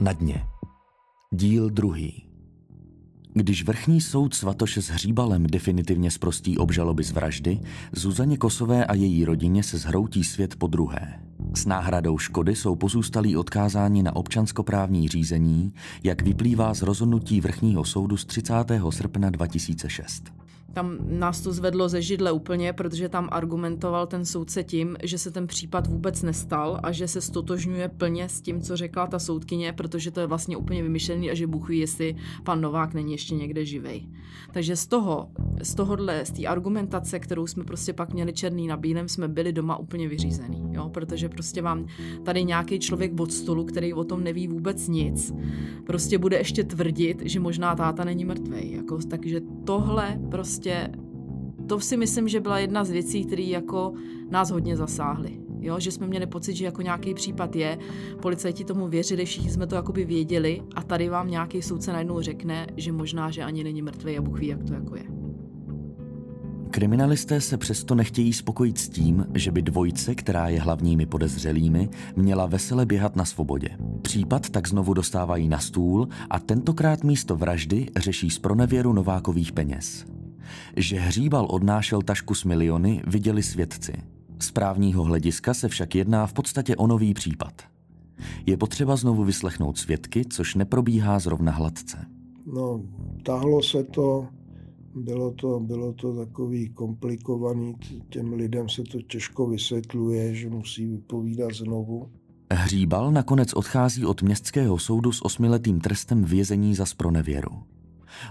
na dně. Díl druhý. Když vrchní soud Svatoše s Hříbalem definitivně zprostí obžaloby z vraždy, Zuzaně Kosové a její rodině se zhroutí svět po druhé. S náhradou škody jsou pozůstalí odkázáni na občanskoprávní řízení, jak vyplývá z rozhodnutí vrchního soudu z 30. srpna 2006. Tam nás to zvedlo ze židle úplně, protože tam argumentoval ten soudce tím, že se ten případ vůbec nestal a že se stotožňuje plně s tím, co řekla ta soudkyně, protože to je vlastně úplně vymyšlený a že Bůh ví, jestli pan Novák není ještě někde živej. Takže z toho, z tohohle, z té argumentace, kterou jsme prostě pak měli černý na bílém, jsme byli doma úplně vyřízený, jo? protože prostě vám tady nějaký člověk od stolu, který o tom neví vůbec nic, prostě bude ještě tvrdit, že možná táta není mrtvý. Jako, takže tohle prostě prostě to si myslím, že byla jedna z věcí, které jako nás hodně zasáhly. Jo, že jsme měli pocit, že jako nějaký případ je, policajti tomu věřili, všichni jsme to jakoby věděli a tady vám nějaký soudce najednou řekne, že možná, že ani není mrtvý a Bůh ví, jak to jako je. Kriminalisté se přesto nechtějí spokojit s tím, že by dvojce, která je hlavními podezřelými, měla vesele běhat na svobodě. Případ tak znovu dostávají na stůl a tentokrát místo vraždy řeší z pronevěru Novákových peněz. Že hříbal odnášel tašku s miliony, viděli svědci. Z právního hlediska se však jedná v podstatě o nový případ. Je potřeba znovu vyslechnout svědky, což neprobíhá zrovna hladce. No, tahlo se to, bylo to, bylo to takový komplikovaný, těm lidem se to těžko vysvětluje, že musí vypovídat znovu. Hříbal nakonec odchází od městského soudu s osmiletým trestem vězení za spronevěru.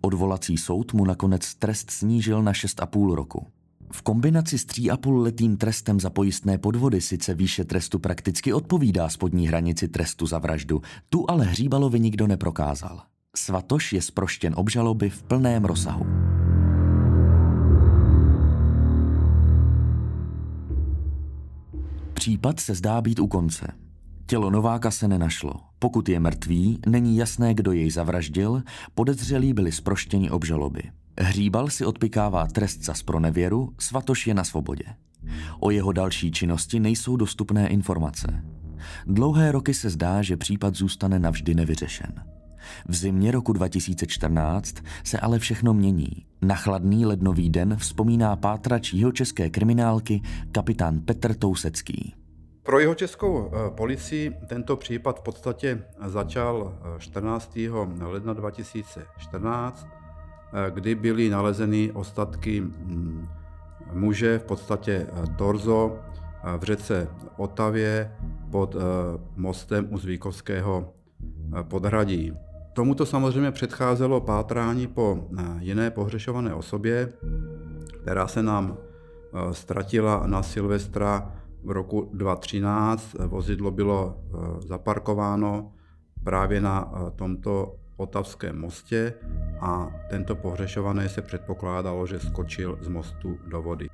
Odvolací soud mu nakonec trest snížil na 6,5 roku. V kombinaci s 3,5 letým trestem za pojistné podvody sice výše trestu prakticky odpovídá spodní hranici trestu za vraždu, tu ale Hříbalovi nikdo neprokázal. Svatoš je sproštěn obžaloby v plném rozsahu. Případ se zdá být u konce. Tělo Nováka se nenašlo. Pokud je mrtvý, není jasné, kdo jej zavraždil, podezřelí byli sproštěni obžaloby. Hříbal si odpikává trest za spronevěru, Svatoš je na svobodě. O jeho další činnosti nejsou dostupné informace. Dlouhé roky se zdá, že případ zůstane navždy nevyřešen. V zimě roku 2014 se ale všechno mění. Na chladný lednový den vzpomíná pátrač české kriminálky kapitán Petr Tousecký. Pro jeho českou eh, policii tento případ v podstatě začal 14. Eh, ledna 2014, eh, kdy byly nalezeny ostatky mm, muže, v podstatě torzo, v řece Otavě pod mostem u Zvíkovského podhradí. Tomuto samozřejmě předcházelo pátrání po jiné pohřešované osobě, která se nám ztratila na Silvestra v roku 2013 vozidlo bylo eh, zaparkováno právě na eh, tomto Otavském mostě a tento pohřešovaný se předpokládalo, že skočil z mostu do vody.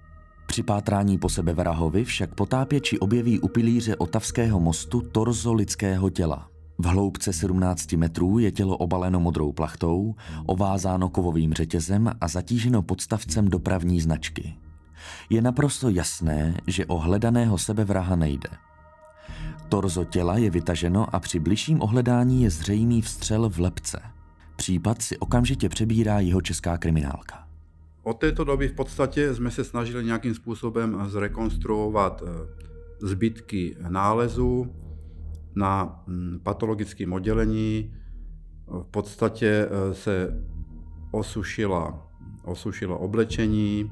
Při pátrání po sebe vrahovi však potápěči objeví u pilíře Otavského mostu torzo lidského těla. V hloubce 17 metrů je tělo obaleno modrou plachtou, ovázáno kovovým řetězem a zatíženo podstavcem dopravní značky je naprosto jasné, že o hledaného sebevraha nejde. Torzo těla je vytaženo a při bližším ohledání je zřejmý vstřel v lepce. Případ si okamžitě přebírá jeho česká kriminálka. Od této doby v podstatě jsme se snažili nějakým způsobem zrekonstruovat eh, zbytky nálezu na hm, patologickém oddělení. V podstatě eh, se osušila, osušilo oblečení,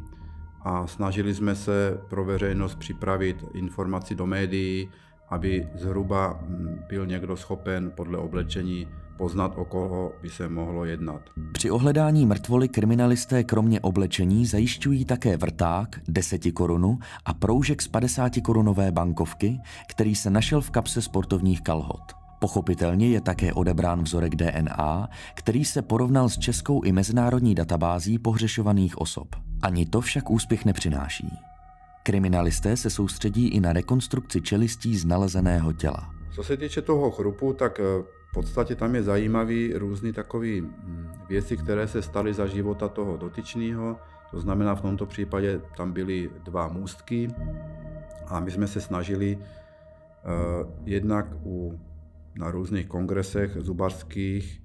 a snažili jsme se pro veřejnost připravit informaci do médií, aby zhruba mm, byl někdo schopen podle oblečení poznat, o koho by se mohlo jednat. Při ohledání mrtvoly kriminalisté kromě oblečení zajišťují také vrták, 10 korunu a proužek z 50 korunové bankovky, který se našel v kapse sportovních kalhot. Pochopitelně je také odebrán vzorek DNA, který se porovnal s českou i mezinárodní databází pohřešovaných osob. Ani to však úspěch nepřináší. Kriminalisté se soustředí i na rekonstrukci čelistí z nalezeného těla. Co se týče toho chrupu, tak eh, v podstatě tam je zajímavý různý takový hm, věci, které se staly za života toho dotyčného. To znamená, v tomto případě tam byly dva můstky a my jsme se snažili uh, jednak u, na různých kongresech zubařských,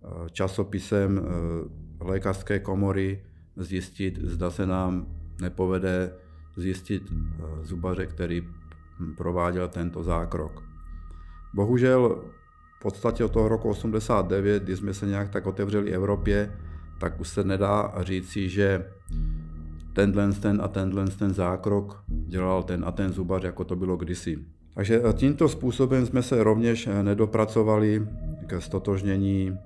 uh, časopisem uh, lékařské komory zjistit, zda se nám nepovede zjistit zubaře, který hm, prováděl tento zákrok. Bohužel v podstatě od toho roku 89, kdy jsme se nějak tak otevřeli Evropě, tak už se nedá říci, že tenhle ten a tenhle ten zákrok dělal ten a ten zubař, jako to bylo kdysi. Takže tímto způsobem jsme se rovněž nedopracovali ke stotožnění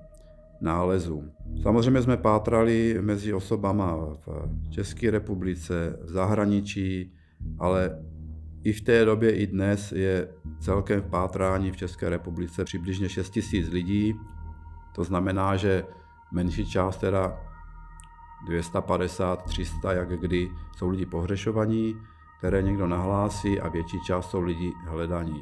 nálezu. Samozřejmě jsme pátrali mezi osobama v České republice, v zahraničí, ale i v té době, i dnes je celkem v pátrání v České republice přibližně 6 000 lidí. To znamená, že menší část, teda 250, 300, jak kdy, jsou lidi pohřešovaní, které někdo nahlásí a větší část jsou lidi hledaní.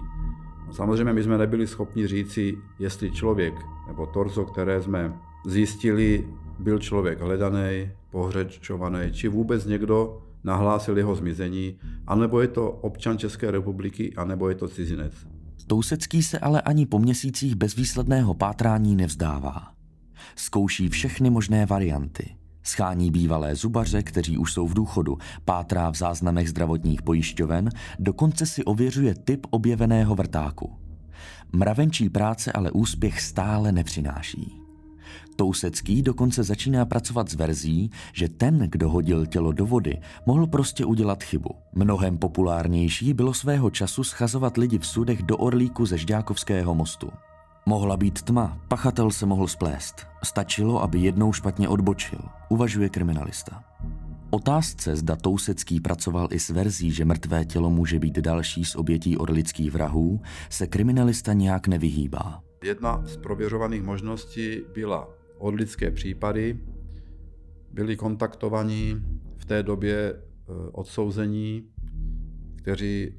Samozřejmě my jsme nebyli schopni říci, jestli člověk nebo torzo, které jsme zjistili, byl člověk hledaný, pohřešovaný, či vůbec někdo, nahlásil jeho zmizení, anebo je to občan České republiky, anebo je to cizinec. Tousecký se ale ani po měsících bezvýsledného pátrání nevzdává. Zkouší všechny možné varianty. Schání bývalé zubaře, kteří už jsou v důchodu, pátrá v záznamech zdravotních pojišťoven, dokonce si ověřuje typ objeveného vrtáku. Mravenčí práce ale úspěch stále nepřináší. Tousecký dokonce začíná pracovat s verzí, že ten, kdo hodil tělo do vody, mohl prostě udělat chybu. Mnohem populárnější bylo svého času schazovat lidi v sudech do orlíku ze Žďákovského mostu. Mohla být tma, pachatel se mohl splést. Stačilo, aby jednou špatně odbočil, uvažuje kriminalista. Otázce, zda Tousecký pracoval i s verzí, že mrtvé tělo může být další z obětí orlických vrahů, se kriminalista nějak nevyhýbá. Jedna z prověřovaných možností byla odlické případy. Byli kontaktovaní v té době e, odsouzení, kteří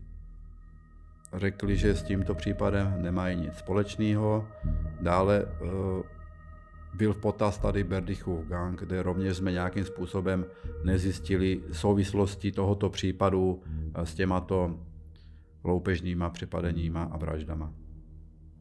řekli, že s tímto případem nemají nic společného. Dále e, byl v potaz tady Berdychův gang, kde rovněž jsme nějakým způsobem nezjistili souvislosti tohoto případu e, s těmato loupežnýma přepadeníma a vraždama.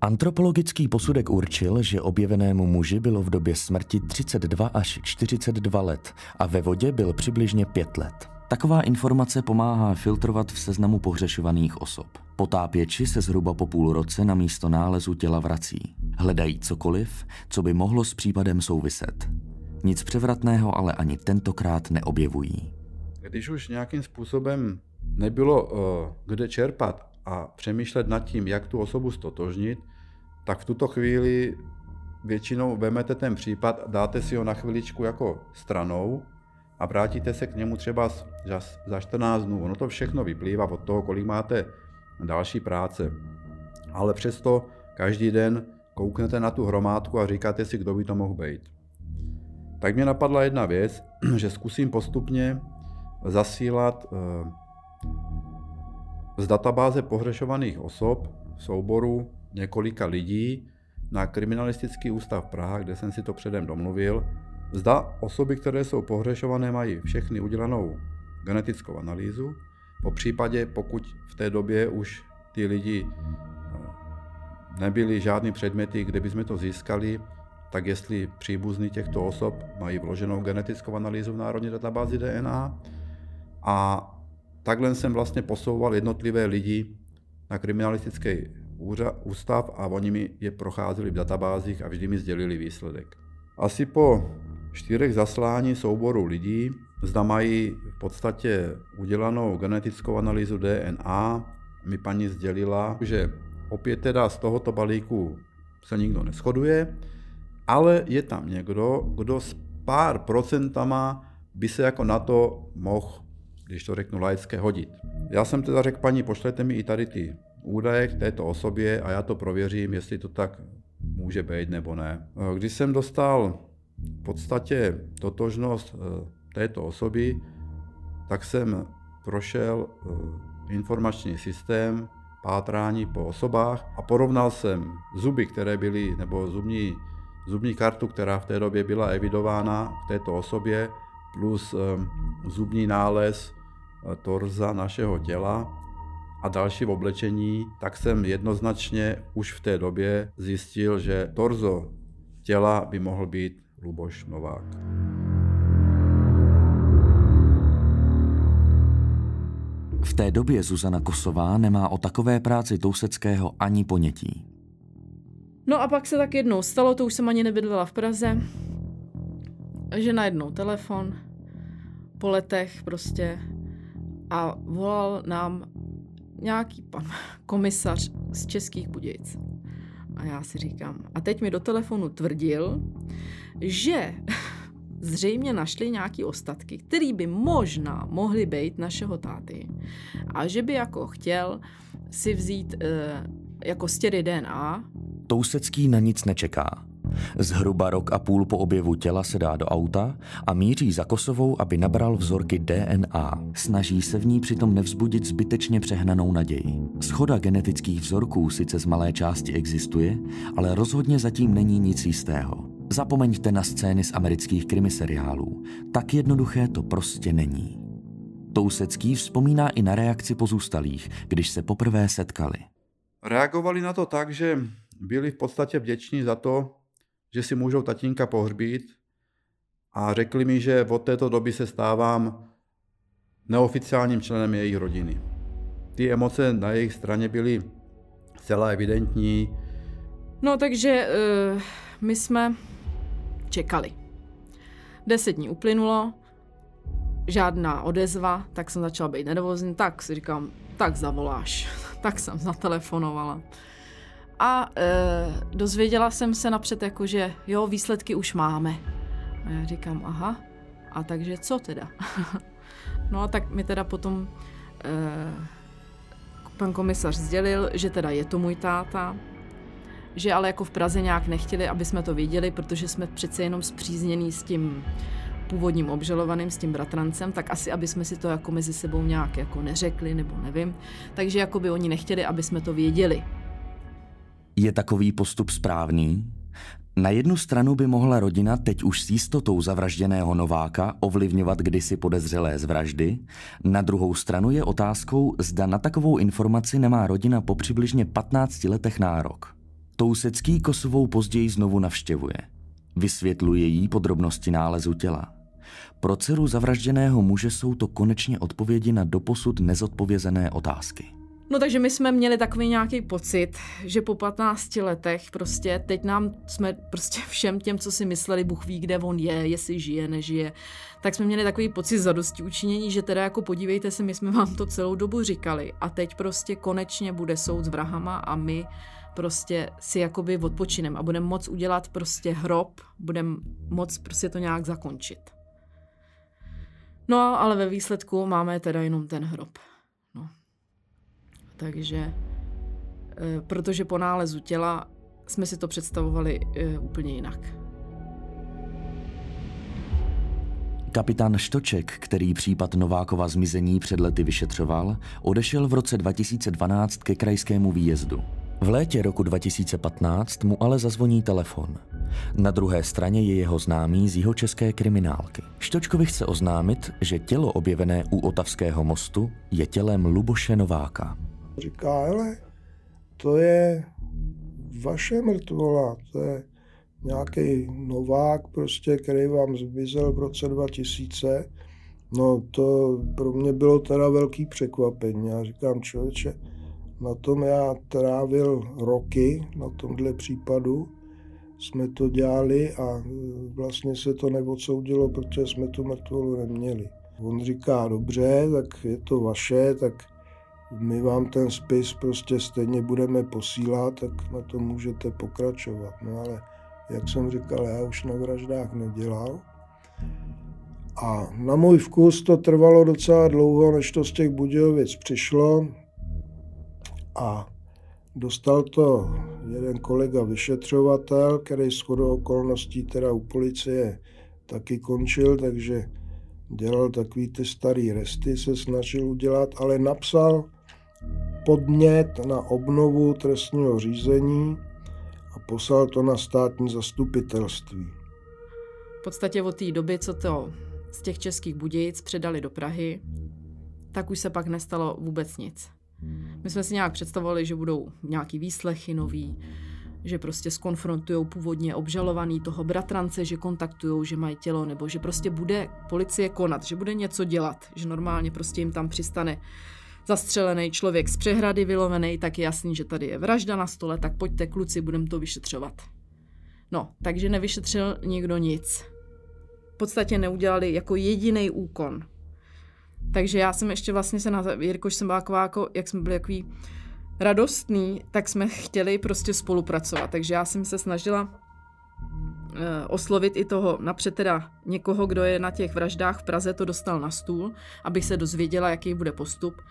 Antropologický posudek určil, že objevenému muži bylo v době smrti 32 až 42 let a ve vodě byl přibližně 5 let. Taková informace pomáhá filtrovat v seznamu pohřešovaných osob. Potápěči se zhruba po půl roce na místo nálezu těla vrací. Hledají cokoliv, co by mohlo s případem souviset. Nic převratného ale ani tentokrát neobjevují. Když už nějakým způsobem nebylo uh, kde čerpat a přemýšlet nad tím, jak tu osobu stotožnit, tak v tuto chvíli většinou vemete ten případ, dáte si ho na chviličku jako stranou a vrátíte se k němu třeba za 14 dnů. Ono to všechno vyplývá od toho, kolik máte další práce. Ale přesto každý den kouknete na tu hromádku a říkáte si, kdo by to mohl být. Tak mě napadla jedna věc, že zkusím postupně zasílat eh, z databáze pohřešovaných osob v souboru několika lidí na kriminalistický ústav Praha, kde jsem si to předem domluvil. Zda osoby, které jsou pohřešované, mají všechny udělanou genetickou analýzu. Po případě, pokud v té době už ty lidi eh, nebyly žádný předměty, kde bychom to získali, tak jestli příbuzní těchto osob mají vloženou genetickou analýzu v Národní databázi DNA. A takhle jsem vlastně posouval jednotlivé lidi na kriminalistický ústav a oni mi je procházeli v databázích a vždy mi sdělili výsledek. Asi po čtyřech zaslání souboru lidí, zda mají v podstatě udělanou genetickou analýzu DNA, mi paní sdělila, že opět teda z tohoto balíku se nikdo neschoduje, ale je tam někdo, kdo s pár procentama by se jako na to mohl když to řeknu laické, hodit. Já jsem teda řekl, paní, pošlete mi i tady ty údaje k této osobě a já to prověřím, jestli to tak může být nebo ne. Když jsem dostal v podstatě totožnost eh, této osoby, tak jsem prošel eh, informační systém pátrání po osobách a porovnal jsem zuby, které byly, nebo zubní, zubní kartu, která v té době byla evidována k této osobě, plus eh, zubní nález torza našeho těla a další v oblečení, tak jsem jednoznačně už v té době zjistil, že torzo těla by mohl být Luboš Novák. V té době Zuzana Kosová nemá o takové práci Touseckého ani ponětí. No a pak se tak jednou stalo, to už jsem ani nebydlela v Praze, že najednou telefon, po letech prostě, a volal nám nějaký pan komisař z Českých Budějc. A já si říkám, a teď mi do telefonu tvrdil, že zřejmě našli nějaký ostatky, které by možná mohly být našeho táty a že by jako chtěl si vzít e, jako stěry DNA. Tousecký na nic nečeká. Zhruba rok a půl po objevu těla se dá do auta a míří za Kosovou, aby nabral vzorky DNA. Snaží se v ní přitom nevzbudit zbytečně přehnanou naději. Schoda genetických vzorků sice z malé části existuje, ale rozhodně zatím není nic jistého. Zapomeňte na scény z amerických krimiseriálů. Tak jednoduché to prostě není. Tousecký vzpomíná i na reakci pozůstalých, když se poprvé setkali. Reagovali na to tak, že byli v podstatě vděční za to, že si můžou tatínka pohřbít a řekli mi, že od této doby se stávám neoficiálním členem jejich rodiny. Ty emoce na jejich straně byly celá evidentní. No takže uh, my jsme čekali. Deset dní uplynulo, žádná odezva, tak jsem začala být nervózní, tak si říkám, tak zavoláš. tak jsem zatelefonovala. A e, dozvěděla jsem se napřed jako, že jo, výsledky už máme. A já říkám, aha, a takže co teda? no a tak mi teda potom e, pan komisař sdělil, že teda je to můj táta, že ale jako v Praze nějak nechtěli, aby jsme to věděli, protože jsme přece jenom zpříznění s tím původním obžalovaným, s tím bratrancem, tak asi, aby jsme si to jako mezi sebou nějak jako neřekli, nebo nevím. Takže jako by oni nechtěli, aby jsme to věděli. Je takový postup správný? Na jednu stranu by mohla rodina teď už s jistotou zavražděného Nováka ovlivňovat kdysi podezřelé z vraždy, na druhou stranu je otázkou, zda na takovou informaci nemá rodina po přibližně 15 letech nárok. Tousecký Kosovou později znovu navštěvuje. Vysvětluje jí podrobnosti nálezu těla. Pro dceru zavražděného muže jsou to konečně odpovědi na doposud nezodpovězené otázky. No takže my jsme měli takový nějaký pocit, že po 15 letech prostě teď nám jsme prostě všem těm, co si mysleli, Bůh ví, kde on je, jestli žije, nežije, tak jsme měli takový pocit zadosti učinění, že teda jako podívejte se, my jsme vám to celou dobu říkali a teď prostě konečně bude soud s vrahama a my prostě si jakoby odpočinem a budeme moc udělat prostě hrob, budeme moc prostě to nějak zakončit. No, ale ve výsledku máme teda jenom ten hrob. No. Takže, e, protože po nálezu těla jsme si to představovali e, úplně jinak. Kapitán Štoček, který případ Novákova zmizení před lety vyšetřoval, odešel v roce 2012 ke krajskému výjezdu. V létě roku 2015 mu ale zazvoní telefon. Na druhé straně je jeho známý z jeho české kriminálky. Štočkovi chce oznámit, že tělo objevené u Otavského mostu je tělem Luboše Nováka. Říká, ale to je vaše mrtvola, to je nějaký Novák, prostě, který vám zmizel v roce 2000. No to pro mě bylo teda velký překvapení. Já říkám, člověče, na tom já trávil roky, na tomhle případu. Jsme to dělali a e, vlastně se to neodsoudilo, protože jsme tu mrtvolu neměli. On říká, dobře, tak je to vaše, tak my vám ten spis prostě stejně budeme posílat, tak na to můžete pokračovat. No ale jak jsem říkal, já už na vraždách nedělal. A na můj vkus to trvalo docela dlouho, než to z těch Budějovic přišlo A dostal to jeden kolega vyšetřovatel, který s chodou okolností teda u policie taky končil, takže dělal takový ty starý resty, se snažil udělat, ale napsal podnět na obnovu trestního řízení a poslal to na státní zastupitelství. V podstatě od té doby, co to z těch českých Budějic předali do Prahy, tak už se pak nestalo vůbec nic. My jsme si nějak představovali, že budou nějaký výslechy nový, že prostě skonfrontují původně obžalovaný toho bratrance, že kontaktují, že mají tělo, nebo že prostě bude policie konat, že bude něco dělat, že normálně prostě jim tam přistane zastřelený člověk z přehrady vylovený, tak je jasný, že tady je vražda na stole, tak pojďte kluci, budeme to vyšetřovat. No, takže nevyšetřil nikdo nic. V podstatě neudělali jako jediný úkon. Takže já jsem ještě vlastně se na, jelikož jsem byla taková, jako, jak jsme byli takový radostný, tak jsme chtěli prostě spolupracovat. Takže já jsem se snažila uh, oslovit i toho napřed teda někoho, kdo je na těch vraždách v Praze, to dostal na stůl, abych se dozvěděla, jaký bude postup.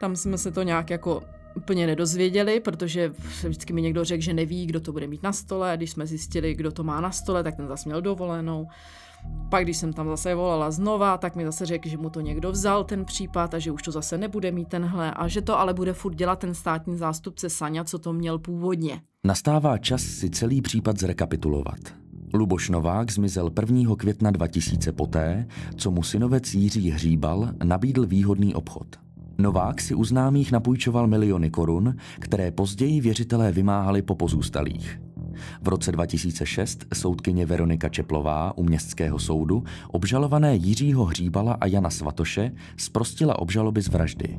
Tam jsme se to nějak jako úplně nedozvěděli, protože vždycky mi někdo řekl, že neví, kdo to bude mít na stole. Když jsme zjistili, kdo to má na stole, tak ten zase měl dovolenou. Pak, když jsem tam zase volala znova, tak mi zase řekl, že mu to někdo vzal ten případ a že už to zase nebude mít tenhle a že to ale bude furt dělat ten státní zástupce Saňa, co to měl původně. Nastává čas si celý případ zrekapitulovat. Luboš Novák zmizel 1. května 2000 poté, co mu synovec Jiří Hříbal nabídl výhodný obchod. Novák si u známých napůjčoval miliony korun, které později věřitelé vymáhali po pozůstalých. V roce 2006 soudkyně Veronika Čeplová u městského soudu obžalované Jiřího Hříbala a Jana Svatoše sprostila obžaloby z vraždy.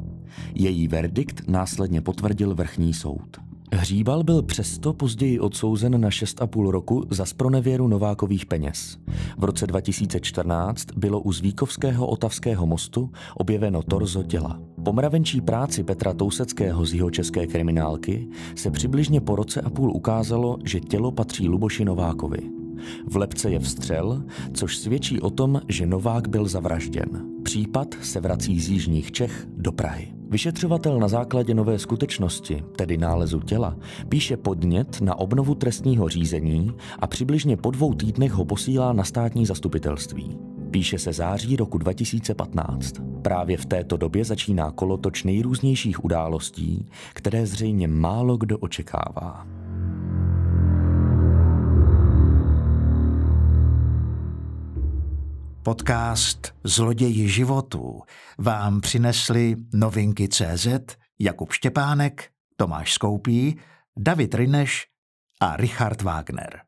Její verdikt následně potvrdil vrchní soud. Hříbal byl přesto později odsouzen na 6,5 roku za spronevěru Novákových peněz. V roce 2014 bylo u Zvíkovského otavského mostu objeveno torzo těla. Po mravenčí práci Petra Touseckého z jeho české kriminálky se přibližně po roce a půl ukázalo, že tělo patří Luboši Novákovi. V lepce je vstřel, což svědčí o tom, že Novák byl zavražděn. Případ se vrací z jižních Čech do Prahy. Vyšetřovatel na základě nové skutečnosti, tedy nálezu těla, píše podnět na obnovu trestního řízení a přibližně po dvou týdnech ho posílá na státní zastupitelství. Píše se září roku 2015. Právě v této době začíná kolotoč nejrůznějších událostí, které zřejmě málo kdo očekává. Podcast Zloději životů vám přinesli novinky CZ Jakub Štěpánek, Tomáš Skoupí, David Rineš a Richard Wagner.